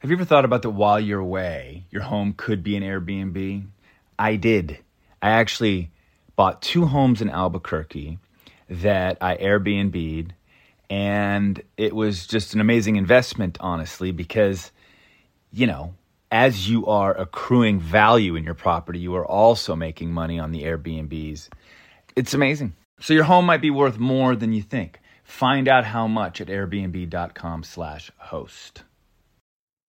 Have you ever thought about that while you're away, your home could be an Airbnb? I did. I actually bought two homes in Albuquerque that I Airbnb'd, and it was just an amazing investment, honestly, because, you know, as you are accruing value in your property, you are also making money on the Airbnbs. It's amazing. So your home might be worth more than you think. Find out how much at airbnb.com/host.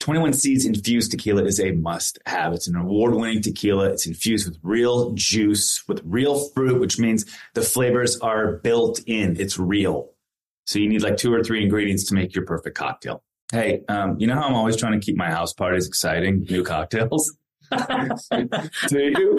21 Seeds infused tequila is a must have. It's an award winning tequila. It's infused with real juice, with real fruit, which means the flavors are built in. It's real. So you need like two or three ingredients to make your perfect cocktail. Hey, um, you know how I'm always trying to keep my house parties exciting? New cocktails. Do you?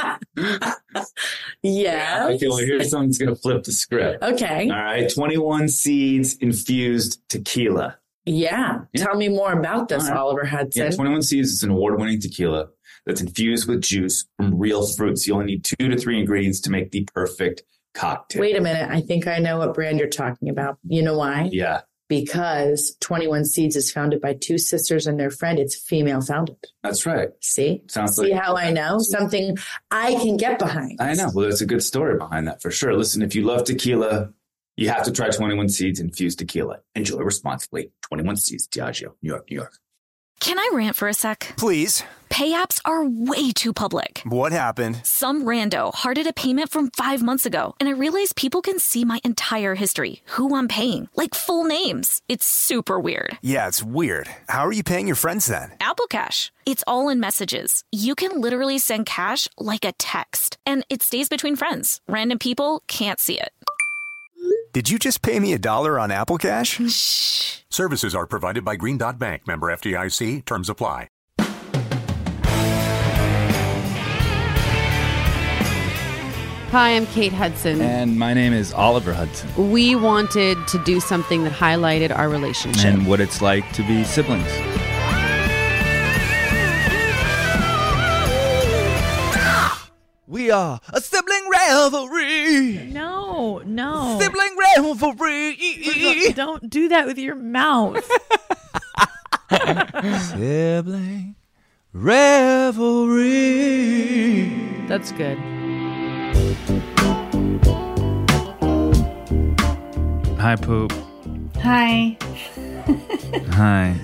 Yeah. Okay, like here's someone's going to flip the script. Okay. All right. 21 Seeds infused tequila. Yeah. Yeah. Tell me more about this, right. Oliver Hudson. Yeah, 21 Seeds is an award winning tequila that's infused with juice from real fruits. You only need two to three ingredients to make the perfect cocktail. Wait a minute. I think I know what brand you're talking about. You know why? Yeah, Because 21 Seeds is founded by two sisters and their friend. It's female founded. that's right. See? Sounds See like how I know? Something I can get behind. I know. Well, there's a good story behind that for sure. Listen, if you love tequila, you have to try 21 Seeds infused tequila. Enjoy responsibly. 21 Seeds, Diageo, New York, New York. Can I rant for a sec? Please. Pay apps are way too public. What happened? Some rando hearted a payment from five months ago, and I realized people can see my entire history, who I'm paying, like full names. It's super weird. Yeah, it's weird. How are you paying your friends then? Apple Cash. It's all in messages. You can literally send cash like a text, and it stays between friends. Random people can't see it. Did you just pay me a dollar on Apple Cash? Shh. Services are provided by Green Dot Bank, member FDIC. Terms apply. Hi, I'm Kate Hudson. And my name is Oliver Hudson, we wanted to do something that highlighted our relationship. and what it's like to be siblings. We are a sibling rivalry. No, no. Sibling rivalry. Don't do that with your mouth. Sibling revelry. That's good. Hi, poop. Hi. Hi.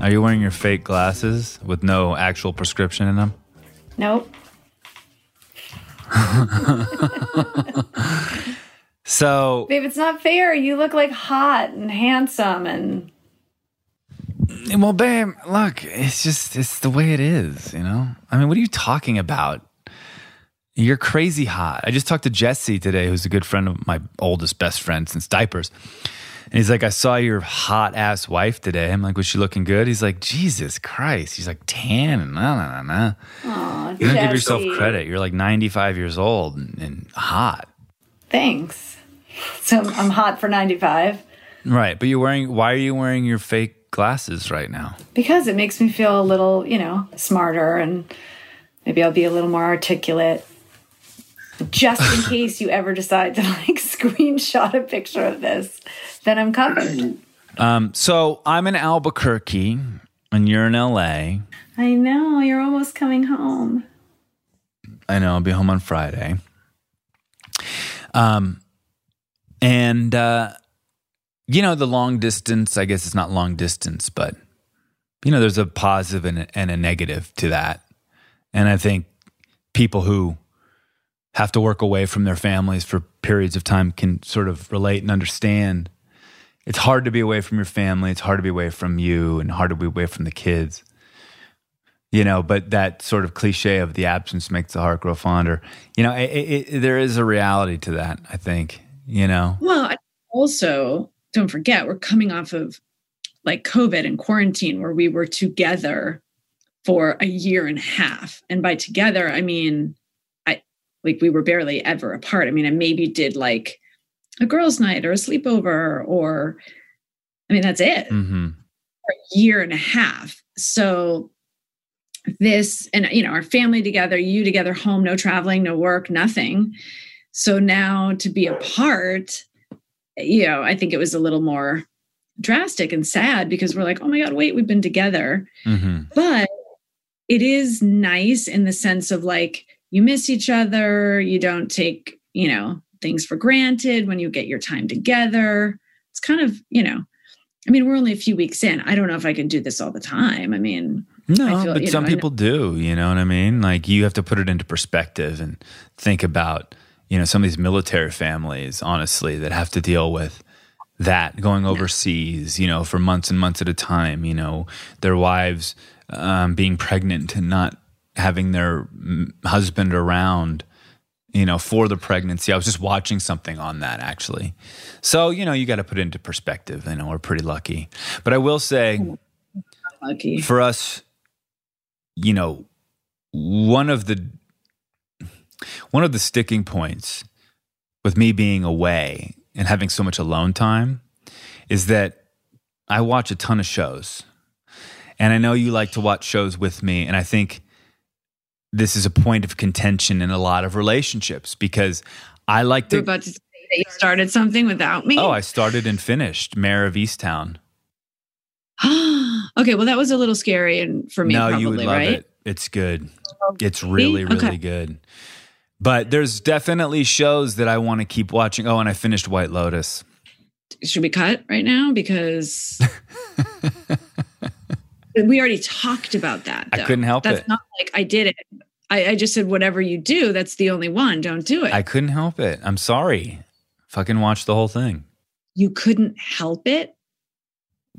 Are you wearing your fake glasses with no actual prescription in them? Nope. So, Babe, it's not fair. You look like hot and handsome and well, babe, look, it's just, it's the way it is, you know? I mean, what are you talking about? You're crazy hot. I just talked to Jesse today, who's a good friend of my oldest best friend since diapers. And he's like, I saw your hot ass wife today. I'm like, was she looking good? He's like, Jesus Christ. He's like, tan and nah, nah, nah, nah. Aw, You don't give yourself credit. You're like 95 years old and, and hot. Thanks. So I'm hot for 95 Right. But you're wearing, why are you wearing your fake glasses right now? because it makes me feel a little, you know, smarter and maybe I'll be a little more articulate. Just in case you ever decide to like screenshot a picture of this, then I'm covered. Um, so I'm in Albuquerque and you're in LA. I know, you're almost coming home. I know I'll be home on Friday. Um, and uh, you know the long distance. I guess it's not long distance, but you know there's a positive and a, and a negative to that. And I think people who have to work away from their families for periods of time can sort of relate and understand. It's hard to be away from your family. It's hard to be away from you, and hard to be away from the kids you know but that sort of cliche of the absence makes the heart grow fonder you know it, it, there is a reality to that i think you know Well, also don't forget we're coming off of like COVID and quarantine where we were together for a year and a half. And by together, I mean I like we were barely ever apart. I mean, I maybe did like a girls' night or a sleepover or I mean, that's it. hmm For a year and a half. So this and you know, our family together, you together, home, no traveling, no work, nothing. So now to be apart, you know, I think it was a little more drastic and sad because we're like, oh my God, wait, we've been together. hmm But it is nice in the sense of like, you miss each other, you don't take, you know, things for granted when you get your time together. It's kind of, you know, I mean, we're only a few weeks in. I don't know if I can do this all the time. I mean, No, I feel- but some know, people do. You know what I mean? Like you have to put it into perspective and think about, you know, some of these military families, honestly, that have to deal with that going overseas, you know, for months and months at a time. You know, their wives um, being pregnant and not having their husband around. You know, for the pregnancy, I was just watching something on that actually. So, you know, you got to put it into perspective. I know we're pretty lucky, but I will say, lucky. for us, you know, one of the one of the sticking points with me being away and having so much alone time is that I watch a ton of shows. And I know you like to watch shows with me and I think this is a point of contention in a lot of relationships because I like to. You're about to say that you started something without me. Oh, I started and finished Mare of Easttown. okay, well, that was a little scary and for me, no, probably, you would love right? it. It's good. Oh, it's really, really Okay. good. But there's definitely shows that I want to keep watching. Oh, and I finished White Lotus. Should we cut right now? Because we already talked about that. I couldn't help that's it. not like I did it. I, I just said, whatever you do, that's the only one. Don't do it. I couldn't help it. I'm sorry. Fucking watch the whole thing. you couldn't help it.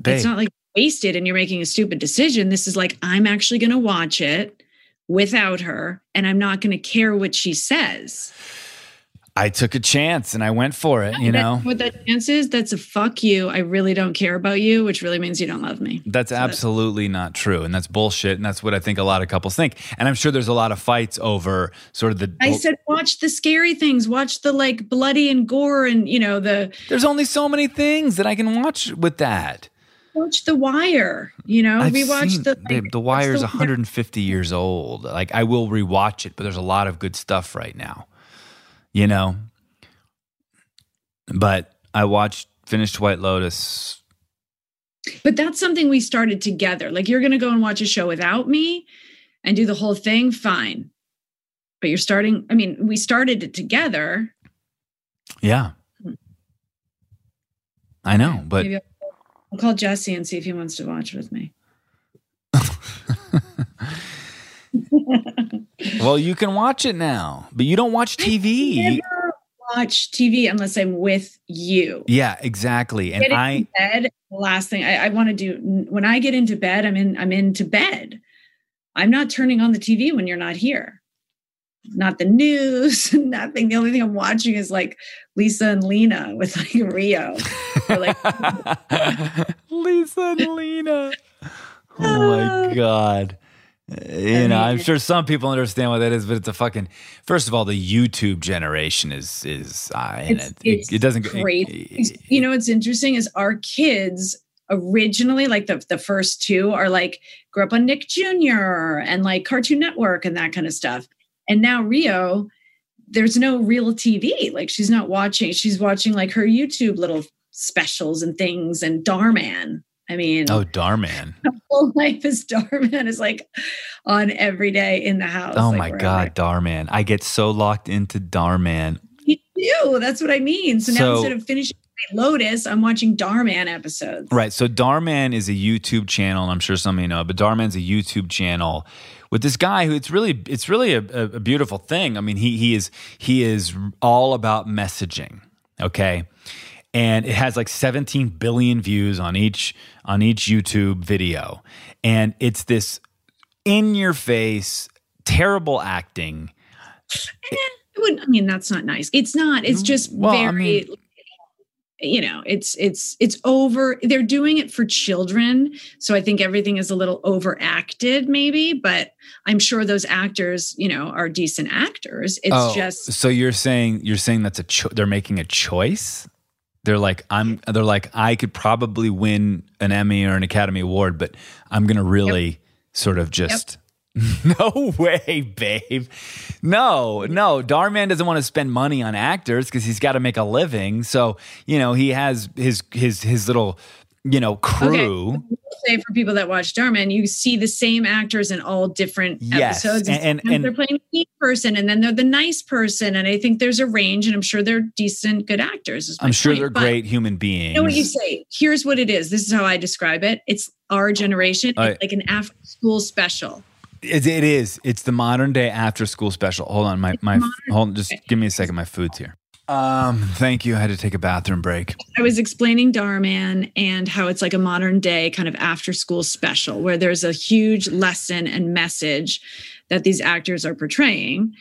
Babe, It's not like wasted and you're making a stupid decision. This is like, I'm actually going to watch it without her and I'm not going to care what she says. I took a chance and I went for it, you know? what that chance is? That's a fuck you. I really don't care about you, which really means you don't love me. That's absolutely not true. And that's bullshit. And that's what I think a lot of couples think. And I'm sure there's a lot of fights over sort of the. I said, watch the scary things, watch the like bloody and gore and, you know, the there's only so many things that I can watch with that. watch The Wire, you know, I've rewatch seen- the. like, the Wire's the- 150 years old. Like I will rewatch it, but there's a lot of good stuff right now. You know. But I watched finished White Lotus. But that's something we started together. Like you're going to go and watch a show without me and do the whole thing, fine. But you're starting, I mean, we started it together. Yeah. I know, but Maybe I'll, I'll call Jesse and see if he wants to watch with me. well, you can watch it now, but you don't watch TV. Never watch TV unless I'm with you. Yeah, exactly. And I bed. Last thing I, I want to do when I get into bed, I'm in. I'm into bed. I'm not turning on the TV when you're not here. Not the news, nothing. The only thing I'm watching is like Lisa and Lena with like Rio. Or like Lisa and Lena. Oh my ah. god. You know, I'm sure some people understand what that is, but it's a fucking. First of all, the YouTube generation is is uh, it's, it. it's It, doesn't. great. it- you know what's interesting is our kids originally like the, the first two are like grew up on nick jr and like cartoon network and that kind of stuff and now rio there's no real tv like she's not watching she's watching like her youtube little specials and things and Dhar Mann i mean oh, Dhar Mann. My whole life is Dhar Mann is like on every day in the house Oh like, my wherever. god, Dhar Mann. I get so locked into Dhar Mann. Me too. That's what I mean. So now instead of finishing my Lotus, I'm watching Dhar Mann episodes. Right. So Dhar Mann is a YouTube channel, and I'm sure some of you know, but Dhar Mann's a YouTube channel with this guy who it's really it's really a, a, a beautiful thing. I mean, he he is he is all about messaging. Okay. And it has like 17 billion views on each on each YouTube video. And it's this in your face, terrible acting. Eh, I wouldn't. I mean, that's not nice. It's not. It's just Well, I very. mean- you know, it's it's it's over. They're doing it for children, so I think everything is a little overacted, maybe. But I'm sure those actors, you know, are decent actors. It's Oh, just so you're saying you're saying that's a cho- they're making a choice. They're like I'm. They're like I could probably win an Emmy or an Academy Award, but I'm gonna really sort of just. No way, babe. No, no. Dhar Mann doesn't want to spend money on actors because he's got to make a living. So you know he has his his his little you know, crew. Okay. Say for people that watch Dhar Mann, and you see the same actors in all different Yes, episodes. and- and- and- they're playing the mean person, and then they're the nice person. And I think there's a range, and I'm sure they're decent, good actors. I'm sure point. they're But great human beings. You know what you say? Here's what it is. This is how I describe it. It's our generation. All It's like an after school special. It, it is. It's the modern day after school special. Hold on, my my hold. on, Just give me a second. My food's here. Um, thank you. I had to take a bathroom break. I was explaining Dhar Mann and how it's like a modern day kind of after school special where there's a huge lesson and message that these actors are portraying.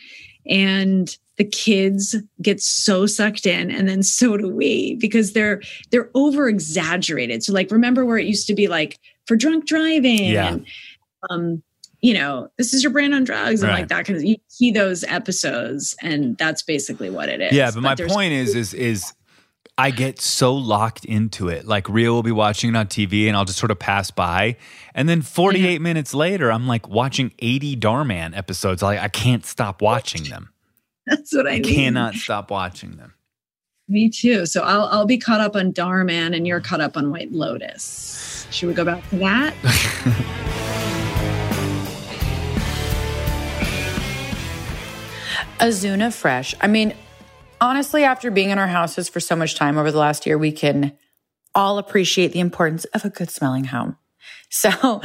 And the kids get so sucked in and then so do we because they're they're over exaggerated. So like remember where it used to be like for drunk driving Yeah. and um you know, this is your brand on drugs and Right. like that kind of you see those episodes and that's basically what it is. Yeah, but my point is, is, is I get so locked into it. Like Rio will be watching it on TV, and I'll just sort of pass by, and then 48 minutes later, I'm like watching 80 Dhar Mann episodes. Like I can't stop watching them. that's what I, I mean. cannot stop watching them. Me too. So I'll I'll be caught up on Dhar Mann and you're caught up on White Lotus. Should we go back to that? Azuna Fresh. I mean, honestly, after being in our houses for so much time over the last year, we can all appreciate the importance of a good smelling home. So,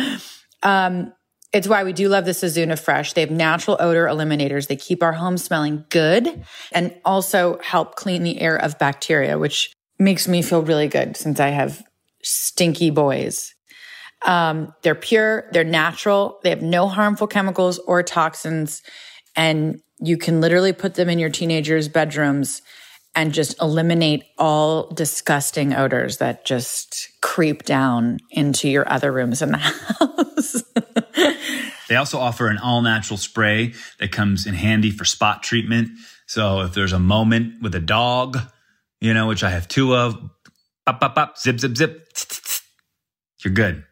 um, it's why we do love this Azuna Fresh. They have natural odor eliminators. They keep our home smelling good and also help clean the air of bacteria, which makes me feel really good since I have stinky boys. Um, they're pure, they're natural, they have no harmful chemicals or toxins, and you can literally put them in your teenagers' bedrooms and just eliminate all disgusting odors that just creep down into your other rooms in the house. They also offer an all natural spray that comes in handy for spot treatment. So if there's a moment with a dog, you know, which I have two of, pop, pop, pop, zip, zip, zip, you're good.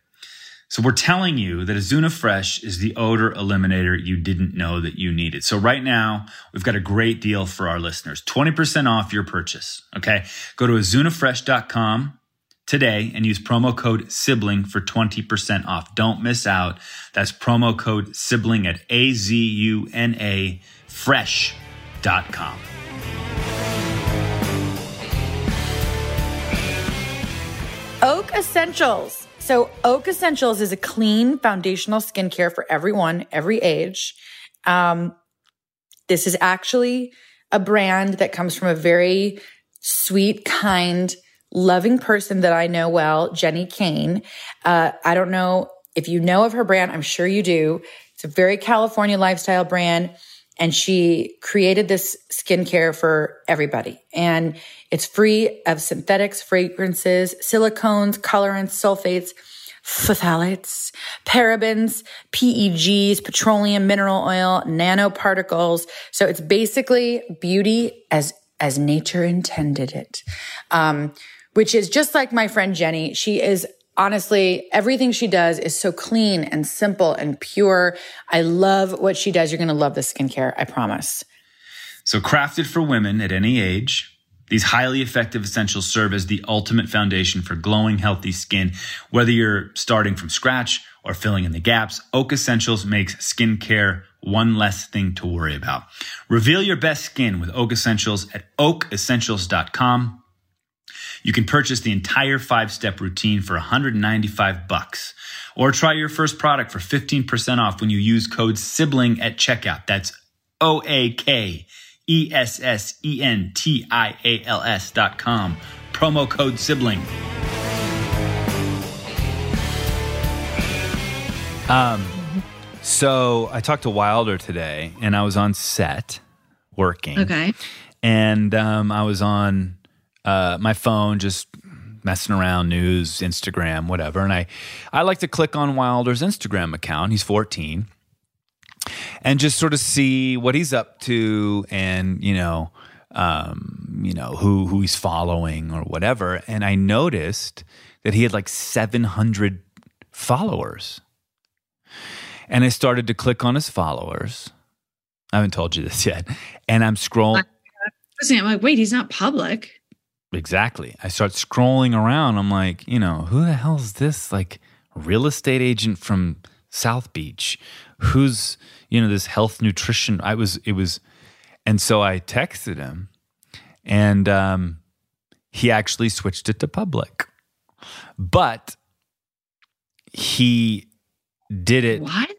So we're telling you that Azuna Fresh is the odor eliminator you didn't know that you needed. So right now, we've got a great deal for our listeners. 20% off your purchase. Okay. Go to azunafresh.com today and use promo code sibling for 20% off. Don't miss out. That's promo code sibling at A-Z-U-N-A fresh.com. Oak Essentials. So, Oak Essentials is a clean foundational skincare for everyone, every age. Um, this is actually a brand that comes from a very sweet, kind, loving person that I know well, Jenni Kayne. Uh, I don't know if you know of her brand. I'm sure you do. It's a very California lifestyle brand. And she created this skincare for everybody. And it's free of synthetics, fragrances, silicones, colorants, sulfates, phthalates, parabens, PEGs, petroleum, mineral oil, nanoparticles. So it's basically beauty as, as nature intended it. Um, which is just like my friend Jenni. She is honestly, everything she does is so clean and simple and pure. I love what she does. You're going to love this skincare. I promise. So, crafted for women at any age, these highly effective essentials serve as the ultimate foundation for glowing, healthy skin. Whether you're starting from scratch or filling in the gaps, Oak Essentials makes skincare one less thing to worry about. Reveal your best skin with Oak Essentials at oakessentials.com. You can purchase the entire five-step routine for 195 bucks or try your first product for 15% off when you use code sibling at checkout. That's O A K E S S E N T I A L S dot com. Promo code sibling. Um, so I talked to Wilder today and I was on set working. Okay. And um, I was on uh, my phone just messing around, news, Instagram, whatever. And I, I like to click on Wilder's Instagram account. He's 14 and just sort of see what he's up to and you know um, you know who who he's following or whatever and i noticed that he had like 700 followers and i started to click on his followers i haven't told you this yet and i'm scrolling I'm like, wait, he's not public. Exactly. I start scrolling around. I'm like, you know, who the hell is this? Like, real estate agent from South Beach? Who's, you know, this health nutrition? I was, it was, and so I texted him and um, he actually switched it to public. But he did it. What?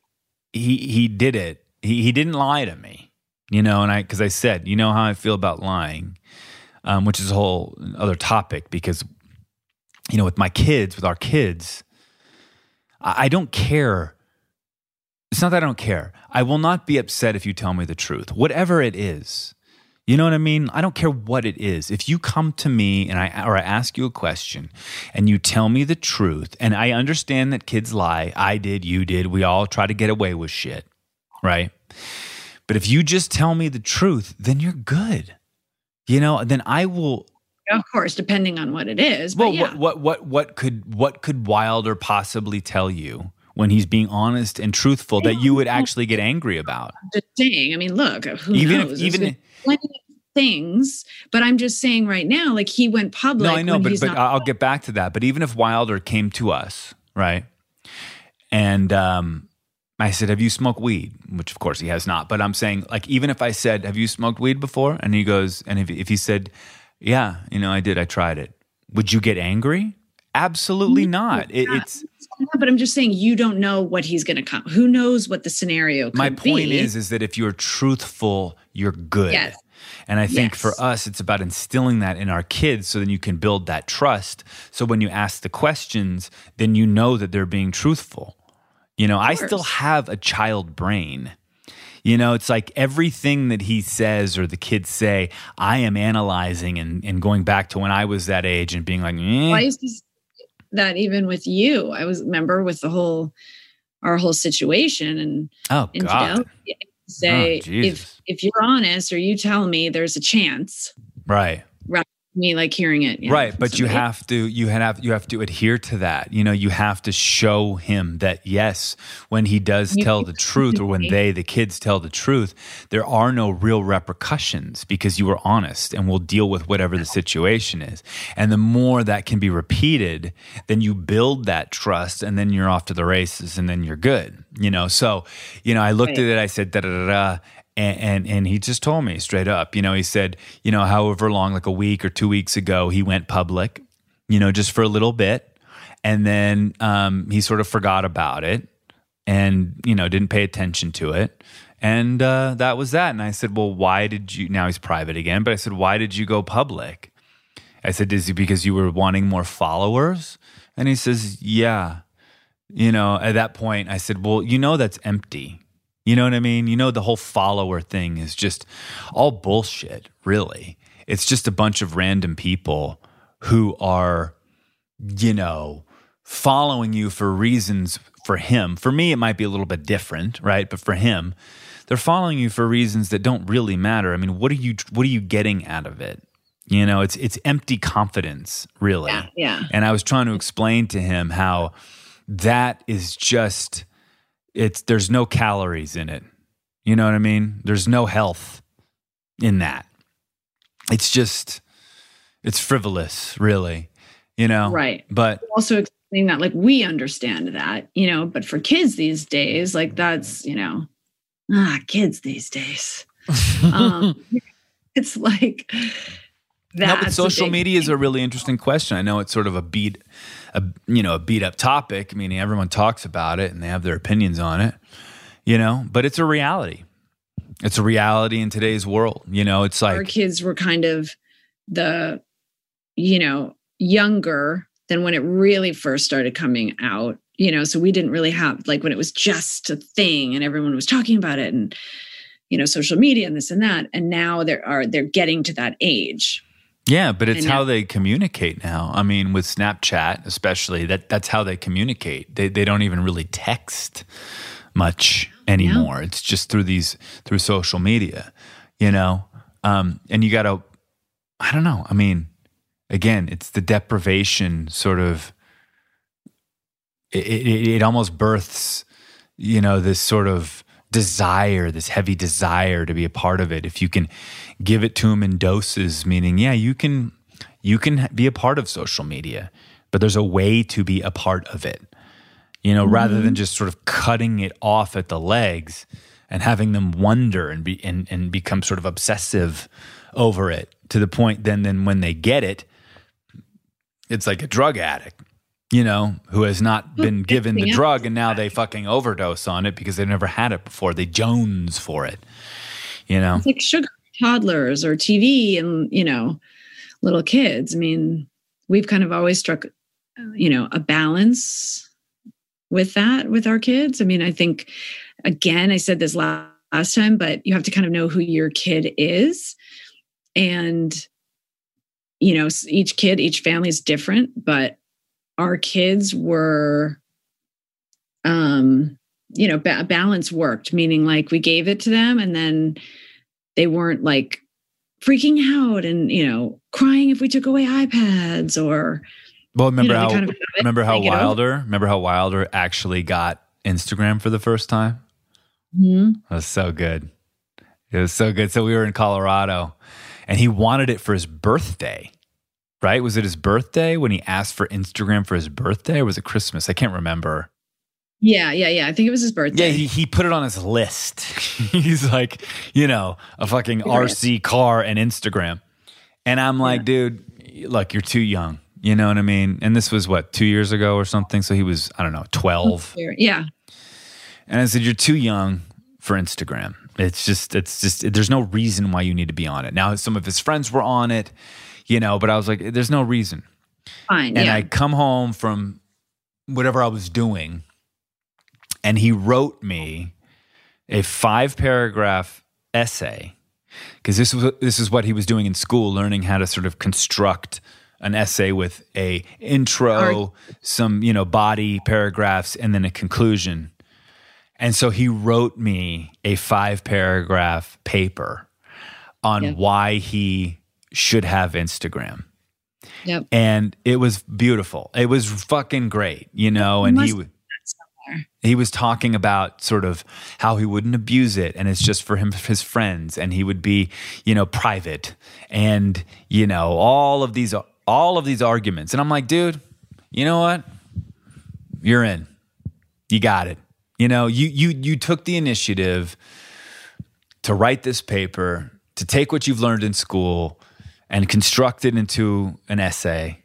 He, he did it. He, he didn't lie to me, you know, and I, because I said, you know how I feel about lying, um, which is a whole other topic because, you know, with my kids, with our kids, I, I don't care. It's not that I don't care. I will not be upset if you tell me the truth, whatever it is. You know what I mean? I don't care what it is. If you come to me and I or I ask you a question and you tell me the truth, and I understand that kids lie, I did, you did, we all try to get away with shit, right? But if you just tell me the truth, then you're good. You know, then I will Of course, depending on what it is. But well, yeah. what, what what what could what could Wilder possibly tell you when he's being honest and truthful that you would actually get angry about? just saying. I mean, look, who Even if- knows? even been plenty things, but I'm just saying right now, like he went public. no, I know, but but I'll get back to that. But even if Wilder came to us, right, and um, I said, "Have you smoked weed?" Which of course he has not. But I'm saying, like, even if I said, "Have you smoked weed before?" and he goes, and if if he said, "Yeah, you know, I did. I tried it," would you get angry? Absolutely not. It, it's but I'm just saying you don't know what he's going to come. Who knows what the scenario could my point be. is is that if you're truthful you're good Yes. and i think Yes. for us it's about instilling that in our kids so then you can build that trust so when you ask the questions then you know that they're being truthful you know i still have a child brain you know, it's like everything that he says or the kids say, I am analyzing and, and going back to when I was that age and being like, eh, Why is this, that even with you? I was remember with the whole our whole situation and oh, and, God. infidelity. Say Oh, if if you're honest or you tell me there's a chance, Right. Me like hearing it. know, right but you have to you have you have to adhere to that. You know you have to show him that yes when he does You tell the truth or when they the kids tell the truth there are no real repercussions because you were honest and will deal with whatever the situation is. And the more that can be repeated then you build that trust and then you're off to the races and then you're good you know? So you know i looked Right. at it i said da da da da and, and and he just told me straight up you know he said you know however long like a week or two weeks ago he went public you know just for a little bit. And then um, he sort of forgot about it and you know didn't pay attention to it. And uh, that was that. And i said well why did you now he's private again but i said why did you go public? I said is it because you were wanting more followers? And he says yeah. You know at that point i said well you know that's empty you know what i mean? You know the whole follower thing is just all bullshit really. It's just a bunch of random people who are you know following you for reasons for him. For me it might be a little bit different right? But for him they're following you for reasons that don't really matter. I mean what are you what are you getting out of it? You know it's it's empty confidence really. Yeah, yeah. and i was trying to explain to him how that is just it's there's no calories in it you know what i mean there's no health in that it's just it's frivolous really you know Right. but also explaining that like we understand that, you know, but for kids these days, like that's, you know, ah, kids these days. Um, it's like no, that's but social media is a really interesting question. I know it's sort of a beat, a you know, a beat up topic. Meaning everyone talks about it and they have their opinions on it, you know. But it's a reality. It's a reality in today's world. You know, it's like our kids were kind of the, you know, younger than when it really first started coming out, you know, so we didn't really have like when it was just a thing and everyone was talking about it and, you know, social media and this and that. And now there are, they're getting to that age. Yeah, but it's And how now- they communicate now. I mean, with Snapchat, especially, that that's how they communicate. They they don't even really text much anymore. It's just through these through social media, you know. Um, and you got to, I don't know. I mean, again, it's the deprivation sort of. It, it, it almost births, you know, this sort of desire, this heavy desire to be a part of it. If you can give it to them in doses, meaning, yeah, you can You can be a part of social media, but there's a way to be a part of it. You know, rather than mm-hmm. just sort of cutting it off at the legs and having them wonder and be and, and become sort of obsessive over it to the point then then when they get it, it's like a drug addict, you know, who has not been given the drug and now they fucking overdose on it because they never had it before. They jones for it. You know? It's like sugar toddlers or TV and, you know, little kids. I mean, we've kind of always struck, you know, a balance with that with our kids. I mean, I think, again, I said this last, last time, but you have to kind of know who your kid is. And, you know, each kid, each family is different, but our kids were, um, you know, ba- balance worked, meaning like we gave it to them and then they weren't like freaking out and, you know, crying if we took away iPads or, Well, remember know, how kind of remember how they get over Wilder remember how Wilder actually got Instagram for the first time? Mhm. That was so good. It was so good. So we were in Colorado and he wanted it for his birthday. Right? Was it his birthday when he asked for Instagram for his birthday or was it Christmas? I can't remember. Yeah, yeah, yeah. I think it was his birthday. Yeah, he, he put it on his list. He's like, you know, a fucking RC car and Instagram. And I'm like, dude, look, you're too young. You know what I mean? And this was what, two years ago or something? So he was, I don't know, 12. yeah. And I said, You're too young for Instagram. It's just, it's just, there's no reason why you need to be on it. Now, some of his friends were on it, you know, but I was like, There's no reason. Fine. And yeah. I come home from whatever I was doing, and he wrote me a five paragraph essay because this was this is what he was doing in school, learning how to sort of construct an essay with a intro, some you know body paragraphs, and then a conclusion. And so he wrote me a five paragraph paper on Yeah. why he should have Instagram Yep. and it was beautiful. It was fucking great, you know. And he he was talking about sort of how he wouldn't abuse it, and it's just for him, his friends, and he would be, you know, private, and you know, all of these, all of these arguments. And I'm like, dude, you know what? You're in. You got it. You know, you you you took the initiative to write this paper, to take what you've learned in school and construct it into an essay.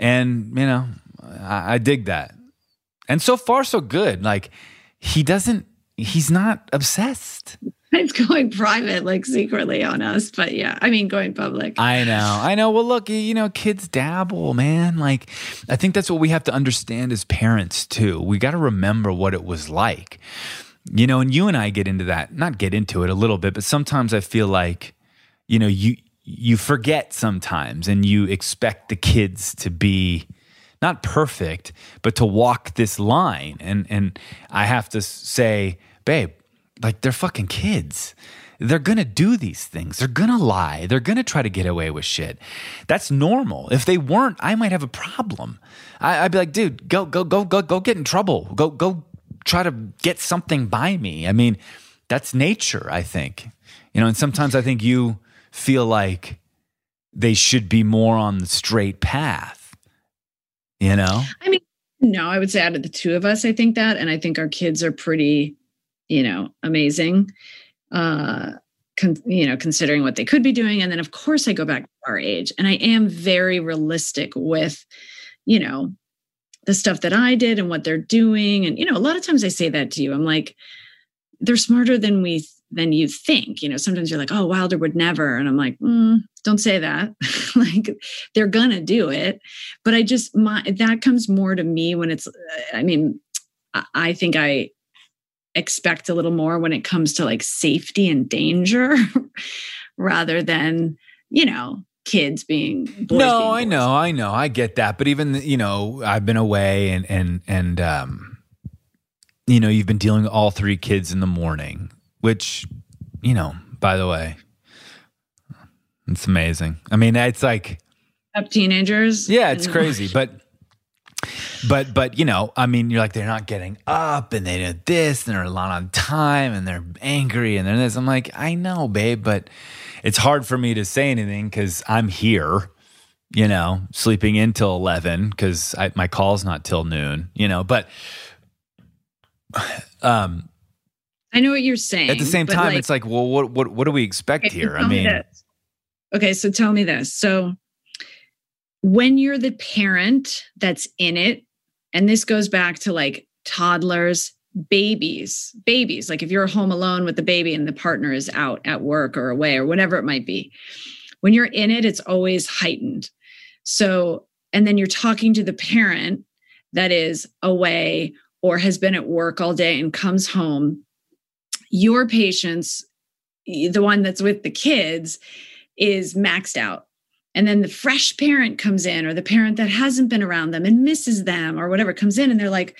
And, you know, I, I dig that. And so far, so good. Like, he doesn't, he's not obsessed. It's going private, like secretly on us. But yeah, I mean, going public. I know. I know. Well, look, you know, kids dabble, man. Like, I think that's what we have to understand as parents, too. We got to remember what it was like. You know, and you and I get into that, not get into it a little bit, but sometimes I feel like, you know, you, you forget sometimes and you expect the kids to be not perfect, but to walk this line. And, and I have to say, babe, like they're fucking kids. They're gonna do these things. They're gonna lie. They're gonna try to get away with shit. That's normal. If they weren't, I might have a problem. I, I'd be like, dude, go, go, go, go, go get in trouble. Go, go try to get something by me. I mean, that's nature, I think. You know, and sometimes I think you feel like they should be more on the straight path. You know? I mean, no, I would say out of the two of us, I think that, and I think our kids are pretty, you know, amazing. Uh, con- you know, considering what they could be doing, and then of course I go back to our age, and I am very realistic with, you know, the stuff that I did and what they're doing, and you know, a lot of times I say that to you. I'm like, they're smarter than we than you think. You know, sometimes you're like, oh, Wilder would never, and I'm like, mm, don't say that. like they're gonna do it, but I just my that comes more to me when it's. I mean, I- I think I expect a little more when it comes to like safety and danger, rather than you know kids being boys no, being I know, I know, I get that. But even you know, I've been away, and and and um, you know, you've been dealing with all three kids in the morning, which, you know, by the way, it's amazing. I mean, it's like, up teenagers. yeah, it's crazy, but. But but you know, I mean, you're like they're not getting up, and they did this, and they're not on time, and they're angry, and they're this. I'm like, I know, babe, but it's hard for me to say anything because I'm here, you know, sleeping in till 11 because my call's not till noon, you know, but um, I know what you're saying. At the same time, like, it's like, well, what, what, what do we expect okay, here? I mean, me okay, so tell me this. So when you're the parent that's in it, and this goes back to like toddlers, babies, babies, like if you're home alone with the baby and the partner is out at work or away or whatever it might be, when you're in it, it's always heightened. So, and then you're talking to the parent that is away or has been at work all day and comes home. Your patience, the one that's with the kids, is maxed out. And then the fresh parent comes in, or the parent that hasn't been around them and misses them, or whatever comes in, and they're like,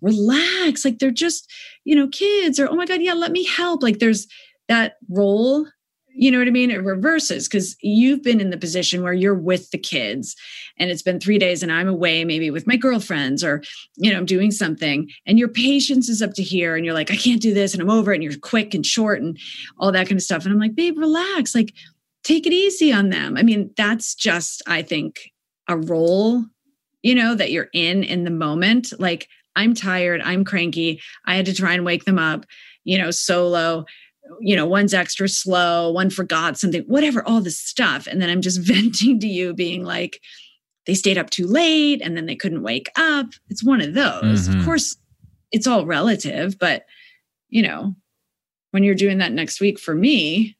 relax. Like they're just, you know, kids, or oh my God, yeah, let me help. Like there's that role you know what I mean? It reverses because you've been in the position where you're with the kids and it's been three days and I'm away, maybe with my girlfriends or, you know, I'm doing something and your patience is up to here and you're like, I can't do this and I'm over it and you're quick and short and all that kind of stuff. And I'm like, babe, relax. Like, take it easy on them. I mean, that's just, I think, a role, you know, that you're in in the moment. Like, I'm tired, I'm cranky. I had to try and wake them up, you know, solo you know, one's extra slow, one forgot something, whatever, all this stuff. And then I'm just venting to you, being like, they stayed up too late and then they couldn't wake up. It's one of those. Mm-hmm. Of course, it's all relative, but you know, when you're doing that next week for me,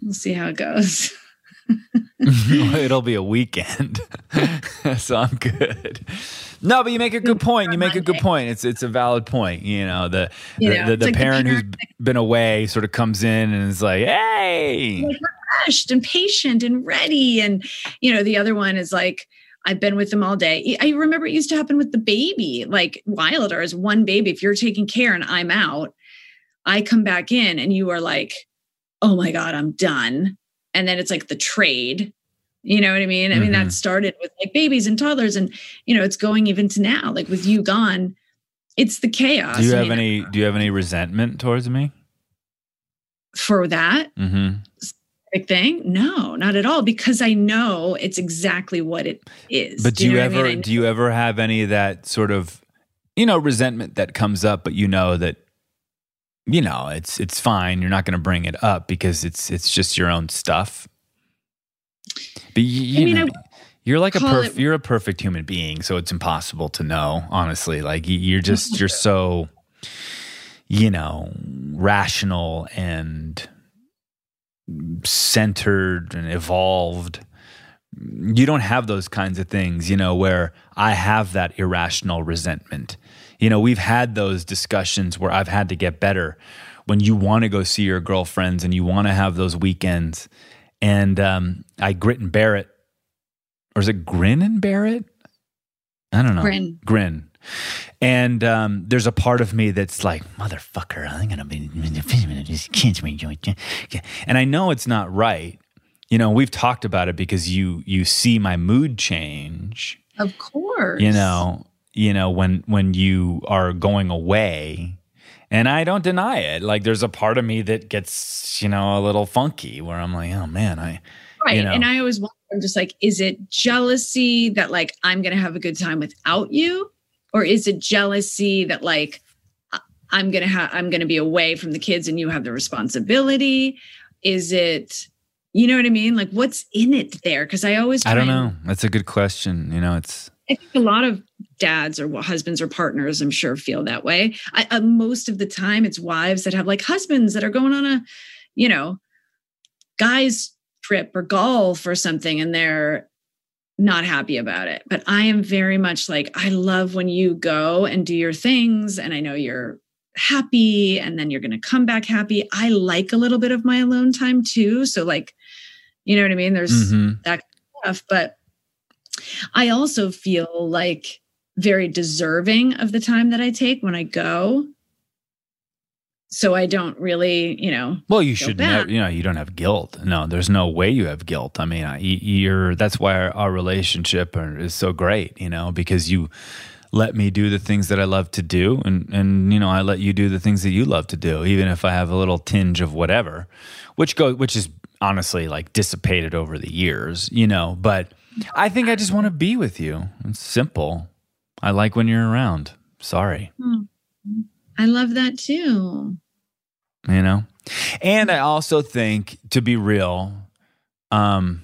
we'll see how it goes. It'll be a weekend, so I'm good. No, but you make a good point. You make a good point. It's it's a valid point. You know, the you the, know, the, the, the, parent, who's been away sort of comes in and is like, "Hey, like refreshed and patient and ready," and you know, the other one is like. I've been with them all day. I remember it used to happen with the baby, like Wilder is one baby. If you're taking care and I'm out, I come back in and you are like, oh my God, I'm done and then it's like the trade you know what i mean i mean that mm-hmm. started with like babies and toddlers and you know it's going even to now like with you gone it's the chaos do you have I mean, any do you have any resentment towards me for that mm-hmm. thing no not at all because i know it's exactly what it is but do, do you, you ever I mean? do you ever have any of that sort of you know resentment that comes up but you know that you know, it's it's fine. You're not going to bring it up because it's it's just your own stuff. But you, you I mean, know, you're like a perf- it- you're a perfect human being, so it's impossible to know. Honestly, like you're just you're so, you know, rational and centered and evolved. You don't have those kinds of things, you know, where I have that irrational resentment you know, we've had those discussions where I've had to get better when you want to go see your girlfriends and you want to have those weekends. And um, I grit and bear it. Or is it grin and bear it? I don't know. Grin. Grin. And um, there's a part of me that's like, motherfucker, I'm going to be kids And I know it's not right. You know, we've talked about it because you you see my mood change. Of course. You know, you know when when you are going away and I don't deny it. Like there's a part of me that gets, you know, a little funky where I'm like, oh man, I Right. You know. And I always wonder, I'm just like, is it jealousy that like I'm gonna have a good time without you? Or is it jealousy that like I'm gonna have I'm gonna be away from the kids and you have the responsibility? Is it you know what I mean? Like what's in it there? Because I always I don't know. That's a good question. You know, it's I think a lot of dads or husbands or partners, I'm sure, feel that way. I, uh, most of the time, it's wives that have like husbands that are going on a, you know, guys trip or golf or something, and they're not happy about it. But I am very much like, I love when you go and do your things, and I know you're happy, and then you're going to come back happy. I like a little bit of my alone time too. So, like, you know what I mean? There's mm-hmm. that stuff, but I also feel like very deserving of the time that I take when I go. So I don't really, you know. Well, you should never, you know, you don't have guilt. No, there's no way you have guilt. I mean, you're, that's why our, our relationship is so great, you know, because you let me do the things that I love to do. And, and, you know, I let you do the things that you love to do, even if I have a little tinge of whatever, which goes, which is honestly like dissipated over the years, you know, but, I think I just want to be with you. It's simple. I like when you're around. Sorry. Oh, I love that too. You know? And I also think to be real, um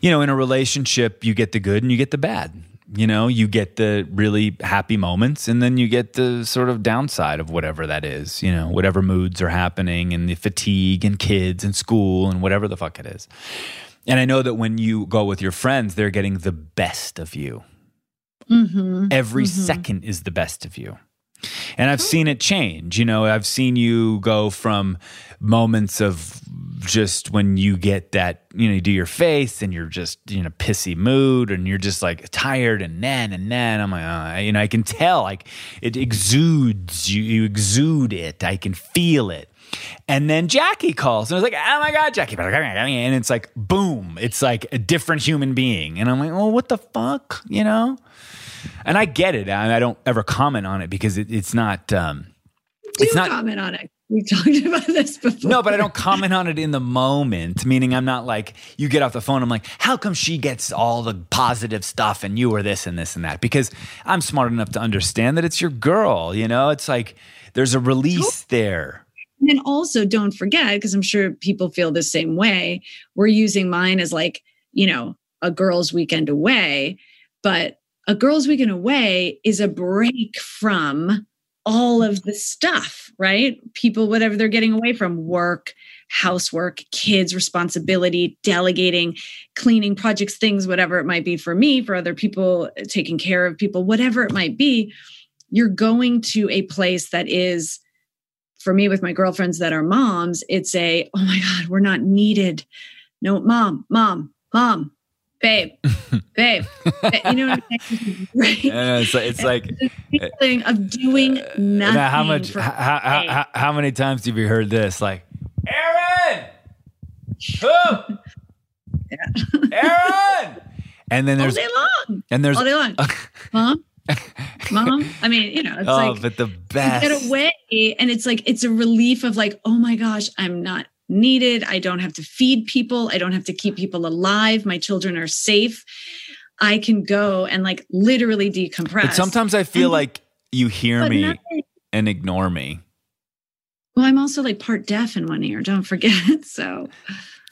you know, in a relationship you get the good and you get the bad. You know, you get the really happy moments and then you get the sort of downside of whatever that is, you know, whatever moods are happening and the fatigue and kids and school and whatever the fuck it is. And I know that when you go with your friends, they're getting the best of you. Mm-hmm. Every second is the best of you. And I've seen it change. You know, I've seen you go from moments of just when you get that, you know, you do your face and you're just in a pissy mood and you're just like tired and nan and nan. I'm like, uh, you know, I can tell like it exudes, you, you exude it. I can feel it. And then Jackie calls and I was like, oh my God, Jackie. And it's like, boom, it's like a different human being. And I'm like, well, what the fuck, you know? And I get it. I, I don't ever comment on it because it, it's not. Um, Do it's not. comment on it. We talked about this before. No, but I don't comment on it in the moment. Meaning, I'm not like you get off the phone. I'm like, how come she gets all the positive stuff and you are this and this and that? Because I'm smart enough to understand that it's your girl. You know, it's like there's a release there. And then also don't forget, because I'm sure people feel the same way. We're using mine as like, you know, a girl's weekend away, but a girl's weekend away is a break from all of the stuff, right? People, whatever they're getting away from work, housework, kids, responsibility, delegating, cleaning projects, things, whatever it might be for me, for other people, taking care of people, whatever it might be. You're going to a place that is, for me, with my girlfriends that are moms, it's a, oh my God, we're not needed. No, mom, mom, mom, babe, babe. you know what I'm saying? Right? It's like, it's like feeling of doing nothing. now how much? How, how, how, how many times have you heard this? Like, Erinn, who? Erinn. And then all there's day long. and there's all day long. Mom, mom. I mean, you know, it's oh, like but the best. get away, and it's like it's a relief of like, oh my gosh, I'm not needed. I don't have to feed people. I don't have to keep people alive. My children are safe. I can go and like literally decompress. But sometimes I feel And- like you hear me nothing- and ignore me. Well, I'm also like part deaf in one ear. Don't forget. So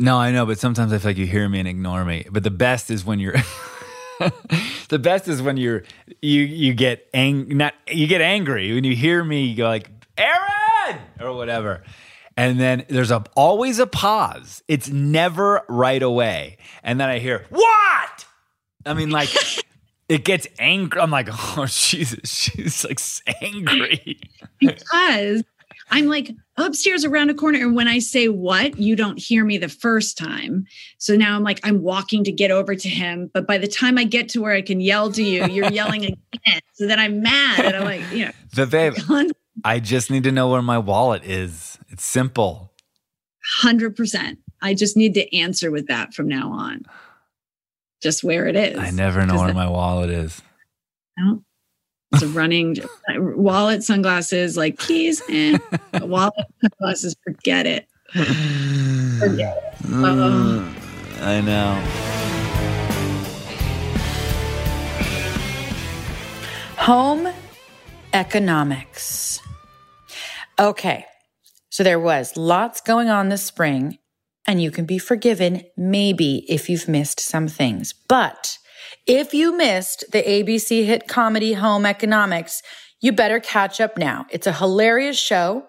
No, I know, but sometimes I feel like you hear me and ignore me. But the best is when you're the best is when you're you you get ang not you get angry when you hear me you go like Erinn or whatever. And then there's a always a pause. It's never right away. And then I hear, "What?" I mean like it gets angry. I'm like, "Oh Jesus, she's like angry." because I'm like upstairs around a corner. And when I say what, you don't hear me the first time. So now I'm like, I'm walking to get over to him. But by the time I get to where I can yell to you, you're yelling again. So then I'm mad. And I'm like, you know, babe, I just need to know where my wallet is. It's simple. 100%. I just need to answer with that from now on. Just where it is. I never know where that- my wallet is. No. It's a running wallet, sunglasses, like keys, and wallet, sunglasses. Forget it. Forget it. Oh. I know. Home economics. Okay, so there was lots going on this spring, and you can be forgiven maybe if you've missed some things. But if you missed the ABC hit comedy Home Economics, you better catch up now. It's a hilarious show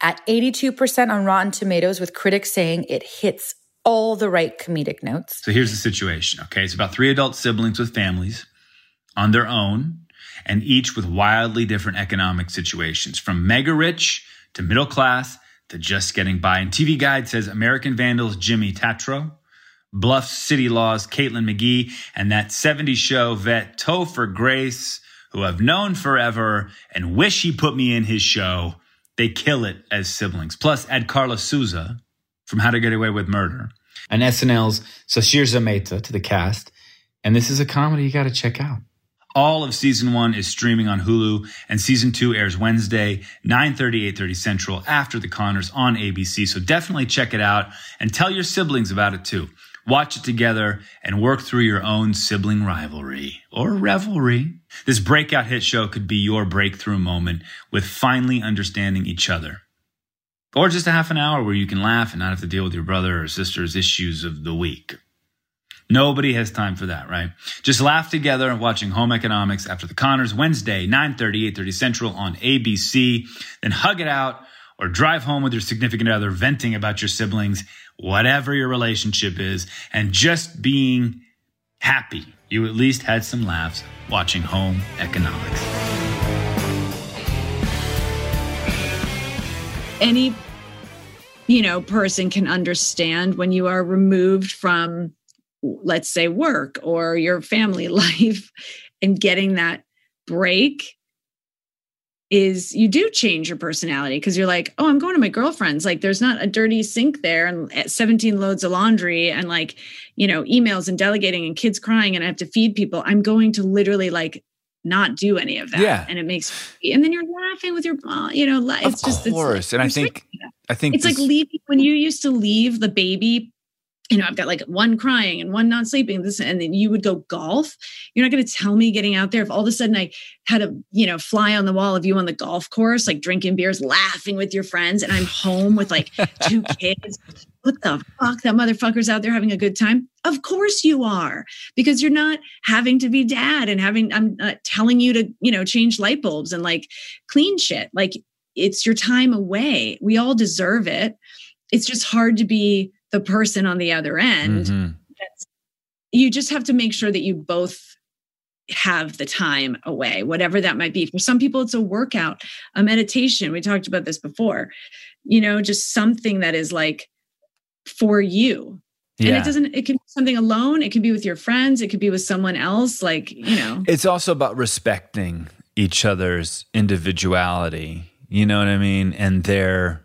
at 82% on Rotten Tomatoes, with critics saying it hits all the right comedic notes. So here's the situation. Okay. It's about three adult siblings with families on their own and each with wildly different economic situations from mega rich to middle class to just getting by. And TV Guide says American Vandals Jimmy Tatro, Bluff City Laws Caitlin McGee, and that 70s show vet Topher Grace, who I've known forever and wish he put me in his show. They kill it as siblings. Plus, add Karla Souza from How to Get Away with Murder and SNL's Sasheer Zamata to the cast. And this is a comedy you got to check out. All of season one is streaming on Hulu, and season two airs Wednesday, 9.30, 8.30 Central after the Conners on ABC. So definitely check it out and tell your siblings about it too. Watch it together and work through your own sibling rivalry or revelry. This breakout hit show could be your breakthrough moment with finally understanding each other. Or just a half an hour where you can laugh and not have to deal with your brother or sister's issues of the week. Nobody has time for that, right? Just laugh together watching Home Economics after the Conners Wednesday, 9:30, 8:30 Central on ABC. Then hug it out or drive home with your significant other venting about your siblings, whatever your relationship is, and just being happy. You at least had some laughs watching Home Economics. any you know person can understand when you are removed from let's say work or your family life and getting that break is you do change your personality because you're like oh i'm going to my girlfriend's like there's not a dirty sink there and eh, 17 loads of laundry and like you know emails and delegating and kids crying and i have to feed people i'm going to literally like not do any of that Yeah. and it makes and then you're laughing with your mom you know it's of just it's course, and I think. I think it's like leaving when you used to leave the baby you know i've got like one crying and one not sleeping this and then you would go golf. You're not going to tell me getting out there if all of a sudden i had a you know fly on the wall of you on the golf course like drinking beers laughing with your friends and i'm home with like two kids. What the fuck? That motherfucker's out there having a good time? Of course you are because you're not having to be dad and having i'm not telling you to you know change light bulbs and like clean shit. Like it's your time away. We all deserve it. It's just hard to be the person on the other end Mhm. that's, you just have to make sure that you both have the time away whatever that might be. For some people it's a workout a meditation. We talked about this before. You know just something that is like for you. And it doesn't it can be something alone. It can be with your friends. It could be with someone else. Like you know. It's also about respecting each other's individuality. You know what I mean? And their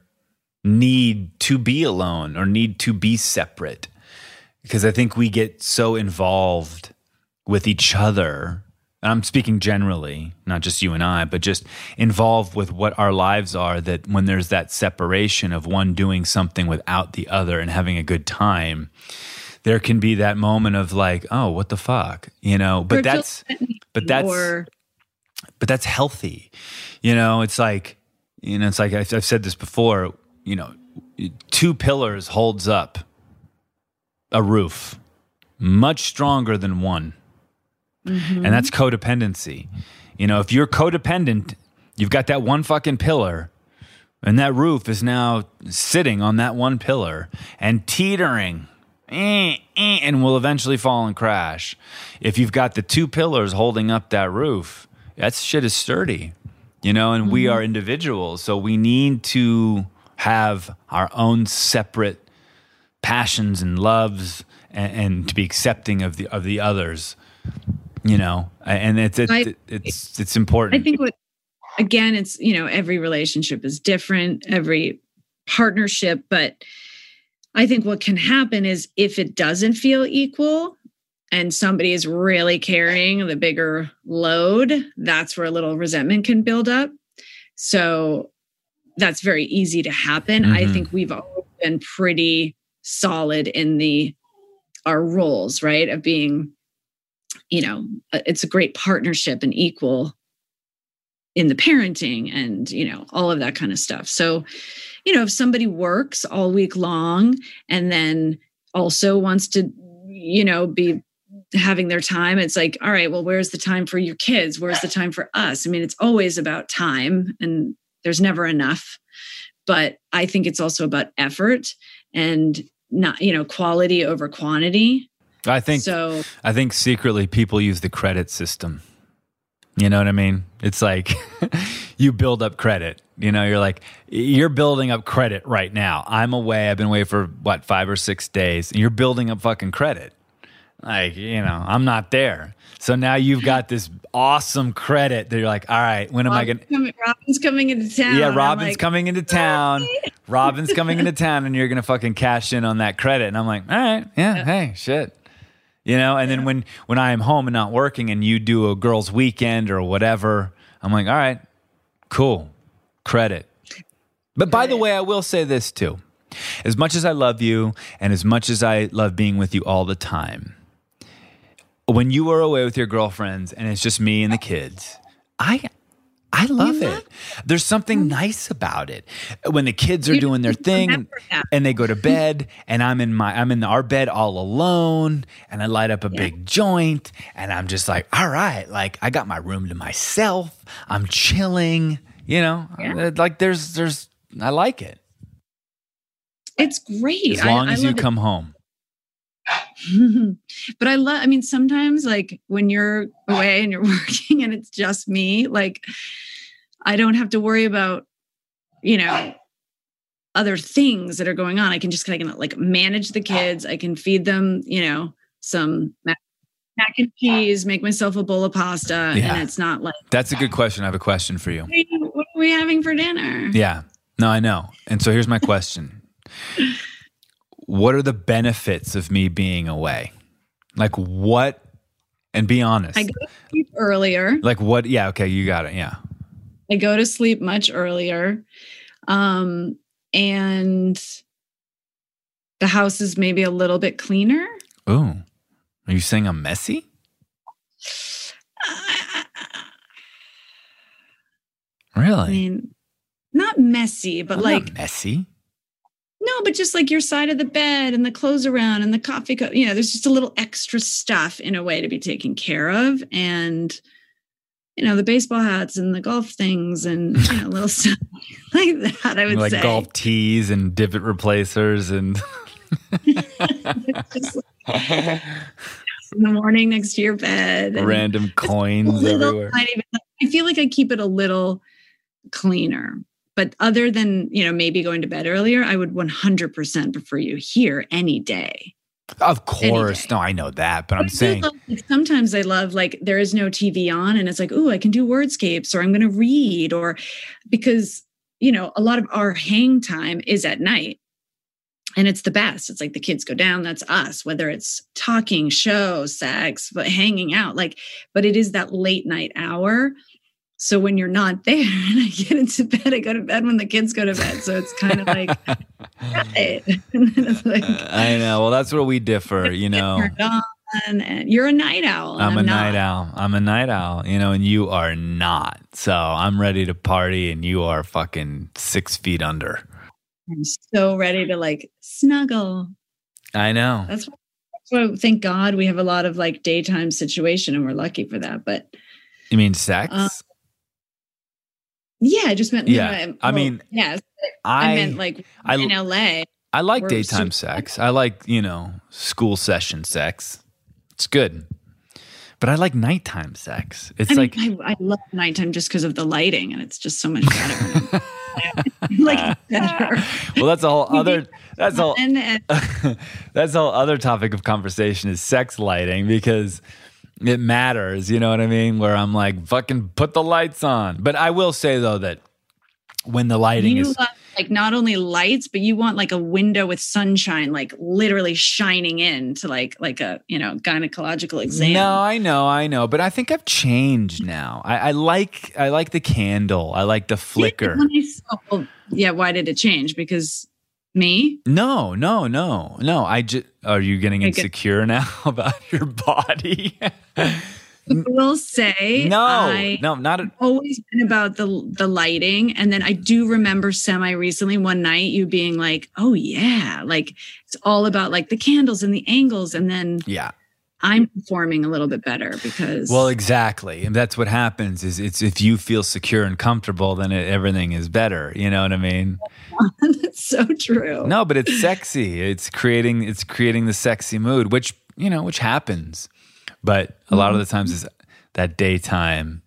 need to be alone or need to be separate. Because I think we get so involved with each other. And I'm speaking generally, not just you and I, but just involved with what our lives are that when there's that separation of one doing something without the other and having a good time, there can be that moment of like, oh, what the fuck? You know, but that's but that's but that's healthy. You know, it's like, you know, it's like I've, I've said this before, you know, two pillars holds up a roof much stronger than one. And that's codependency. You know, if you're codependent, you've got that one fucking pillar and that roof is now sitting on that one pillar and teetering eh, eh, and will eventually fall and crash. If you've got the two pillars holding up that roof, that shit is sturdy, you know, and we are individuals. So we need to have our own separate passions and loves and, and to be accepting of the of the others, you know, and it's it's I- it's, it's important. I think what again, it's you know, every relationship is different, every partnership, but I think what can happen is if it doesn't feel equal and somebody is really carrying the bigger load, that's where a little resentment can build up. So that's very easy to happen. I Mhm. think we've all been pretty solid in the our roles, right? Of being, you know, uh, it's a great partnership and equal in the parenting and, you know, all of that kind of stuff. So, you know, if somebody works all week long and then also wants to, you know, be having their time, it's like, all right, well, where's the time for your kids? Where's the time for us? I mean, it's always about time and there's never enough. But I think it's also about effort and not, you know, quality over quantity. I think so. I think secretly people use the credit system. You know what I mean? It's like you build up credit. You know, you're like, you're building up credit right now. I'm away. I've been away for what, five or six days. And you're building up fucking credit. Like, you know, I'm not there. So now you've got this awesome credit that you're like, all right, when am I going to? Robin's coming into town. Yeah, Robin's like, coming into town. Robin's coming into town, and you're gonna fucking cash in on that credit. And I'm like, all right, yeah, hey, shit. You know, and then when when I am home and not working, and you do a girls' weekend or whatever, I'm like, all right, cool, credit. But by the way, I will say this too. As much as I love you and as much as I love being with you all the time, when you are away with your girlfriends and it's just me and the kids, I I love it. There's something nice about it. When the kids are doing their thing that. and they go to bed and I'm in my I'm in our bed all alone and I light up a big joint and I'm just like, all right, like I got my room to myself. I'm chilling, you know. Uh, Like there's there's I like it. It's great. As long I, as I you love it. come home. but I love, I mean, sometimes like when you're away and you're working and it's just me, like I don't have to worry about, you know, other things that are going on. I can just kind of like manage the kids. I can feed them, you know, some mac, mac and cheese, make myself a bowl of pasta. Yeah. And it's not like, That's a good question. I have a question for you. What are we having for dinner? Yeah. No, I know. And so here's my question. What are the benefits of me being away? Like what and be honest. I go to sleep earlier. like what yeah, okay, you got it. Yeah. I go to sleep much earlier. Um, and the house is maybe a little bit cleaner. Oh, Are you saying I'm messy? Really? I mean, not messy, but I'm like messy. No, but just like your side of the bed and the clothes around and the coffee cup. You know, there's just a little extra stuff in a way to be taken care of, and you know, the baseball hats and the golf things and you know, little stuff like that. I would like say golf tees and divot replacers and Just like- in the morning next to your bed. random coins little everywhere. I feel like I keep it a little cleaner. But other than, you know, maybe going to bed earlier, I would 100% prefer you here any day. Of course. No, I know that, but I'm I saying love- like, sometimes I love like there is no TV on and it's like, oh, I can do wordscapes or I'm going to read or because, you know, a lot of our hang time is at night. And it's the best. It's like the kids go down, that's us, whether it's talking, show, sex, but hanging out. Like, but it is that late night hour. So when you're not there and I get into bed, I go to bed when the kids go to bed. So it's kind of like, right. and then it's like, I know. Well, that's where we differ, you know. and you're a night owl. and I'm a not. night owl. I'm a night owl, you know, and you are not. So I'm ready to party and you are fucking six feet under. I'm so ready to like snuggle. I know. That's what, that's what thank God we have a lot of like daytime situation and we're lucky for that. But You mean sex? Uh, yeah, I just meant Yeah, I mean, yes, I, I meant like I- in LA. I like daytime super- sex. I like, you know, school session sex. It's good. But I like nighttime sex. It's I like mean, I, I love nighttime just because of the lighting and it's just so much better. like better. well, that's a whole other that's all that's a whole other topic of conversation is sex lighting because it matters, you know what I mean? Where I'm like, fucking put the lights on. But I will say though that when the lighting you is like not only lights, but you want like a window with sunshine, like literally shining in to like like a you know gynecological exam. No, I know, I know, but I think I've changed now. I, I like I like the candle. I like the flicker. Well, yeah, why did it change? Because me? No, no, no, no. I just are you getting insecure now about your body? I will say no, I no, not at, always been about the the lighting and then i do remember semi recently one night you being like oh yeah like it's all about like the candles and the angles and then yeah. i'm performing a little bit better because Well, exactly. And that's what happens is it's if you feel secure and comfortable, then it, everything is better. You know what I mean? that's so true No, but it's sexy. It's creating it's creating the sexy mood, which you know, which happens. But a lot of the times is that daytime.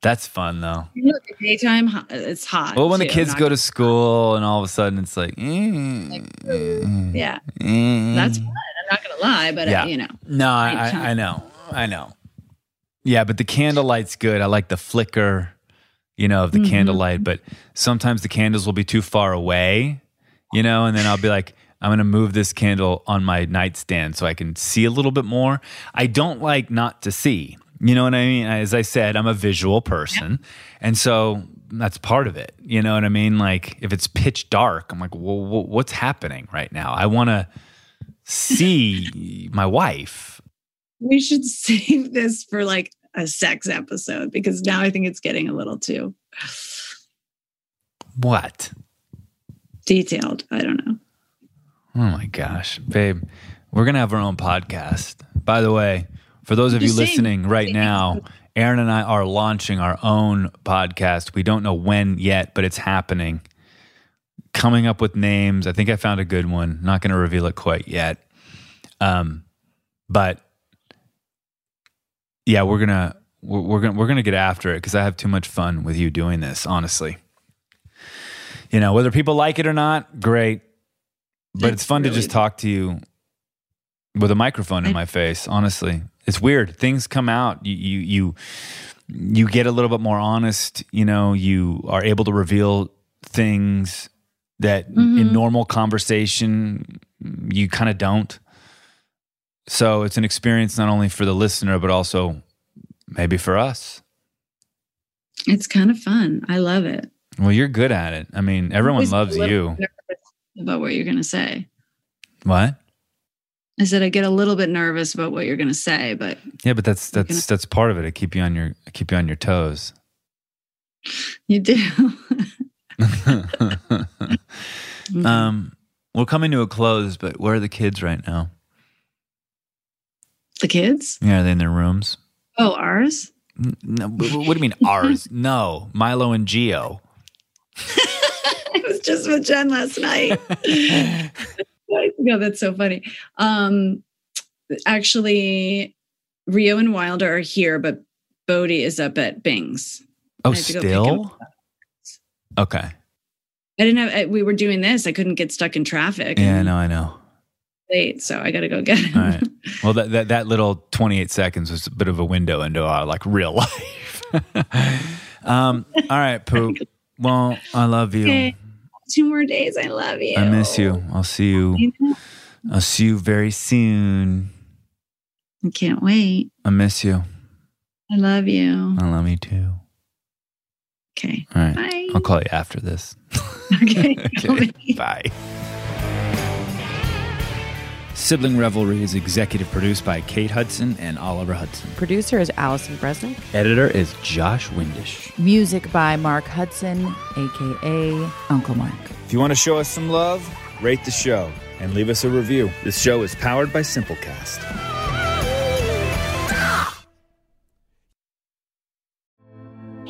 That's fun though. Look, at daytime it's hot Well, when the kids go to school and all of a sudden it's like, eh, eh, yeah eh. that's fun i'm not gonna lie but Yeah. uh, you know No, I, I, I know. I know. Yeah, but the candlelight's good. I like the flicker, you know, of the Mhm. candlelight, but sometimes the candles will be too far away, you know, and then I'll be like, I'm going to move this candle on my nightstand so I can see a little bit more. I don't like not to see. You know what I mean? As I said, I'm a visual person. And so that's part of it. You know what I mean? Like if it's pitch dark, I'm like, well, what's happening right now? I want to see my wife. We should save this for like a sex episode because now I think it's getting a little too what detailed. I don't know. Oh my gosh, babe, we're gonna have our own podcast. By the way, for those of you listening right now, Erinn and I are launching our own podcast. We don't know when yet, but it's happening. Coming up with names. I think I found a good one. Not going to reveal it quite yet. Um, but yeah, we're gonna we're, we're gonna we're gonna get after it because I have too much fun with you doing this. Honestly, you know whether people like it or not, great. But it's, it's fun really to just talk to you with a microphone in my face. Honestly, it's weird. Things come out. You you you you get a little bit more honest. You know, you are able to reveal things that mm-hmm. in normal conversation you kind of don't. So it's an experience not only for the listener, but also maybe for us. It's kind of fun. I love it. Well, you're good at it. I mean, everyone loves you. About what you're going to say. What? I said I get a little bit nervous about what you're going to say, but yeah, but that's that's gonna... that's part of it. I keep you on your I keep you on your toes. You do. um, we're coming to a close, but where are the kids right now? The kids? Yeah, are they in their rooms? Oh, ours? No, what do you mean ours? no, Milo and Geo. I was just with Jen last night. no, that's so funny. Um, actually, Rio and Wilder are here, but Bodhi is up at Bing's. Oh, still? Okay. I didn't have. We were doing this. I couldn't get stuck in traffic. Yeah, no, I know late, so I got to go get him. All right. Well, that, that that little twenty eight seconds was a bit of a window into our like real life. um. All right, poop. Well, I love you. Okay. Two more days. I love you. I miss you. I'll see you. I'll see you very soon. I can't wait. I miss you. I love you. I love you too. Okay. All right. Bye. I'll call you after this. Okay. okay. Bye. Sibling Revelry is executive produced by Kate Hudson and Oliver Hudson. Producer is Allison Bresnick. Editor is Josh Windisch. Music by Mark Hudson, aka Uncle Mark. If you want to show us some love, rate the show and leave us a review. This show is powered by Simplecast.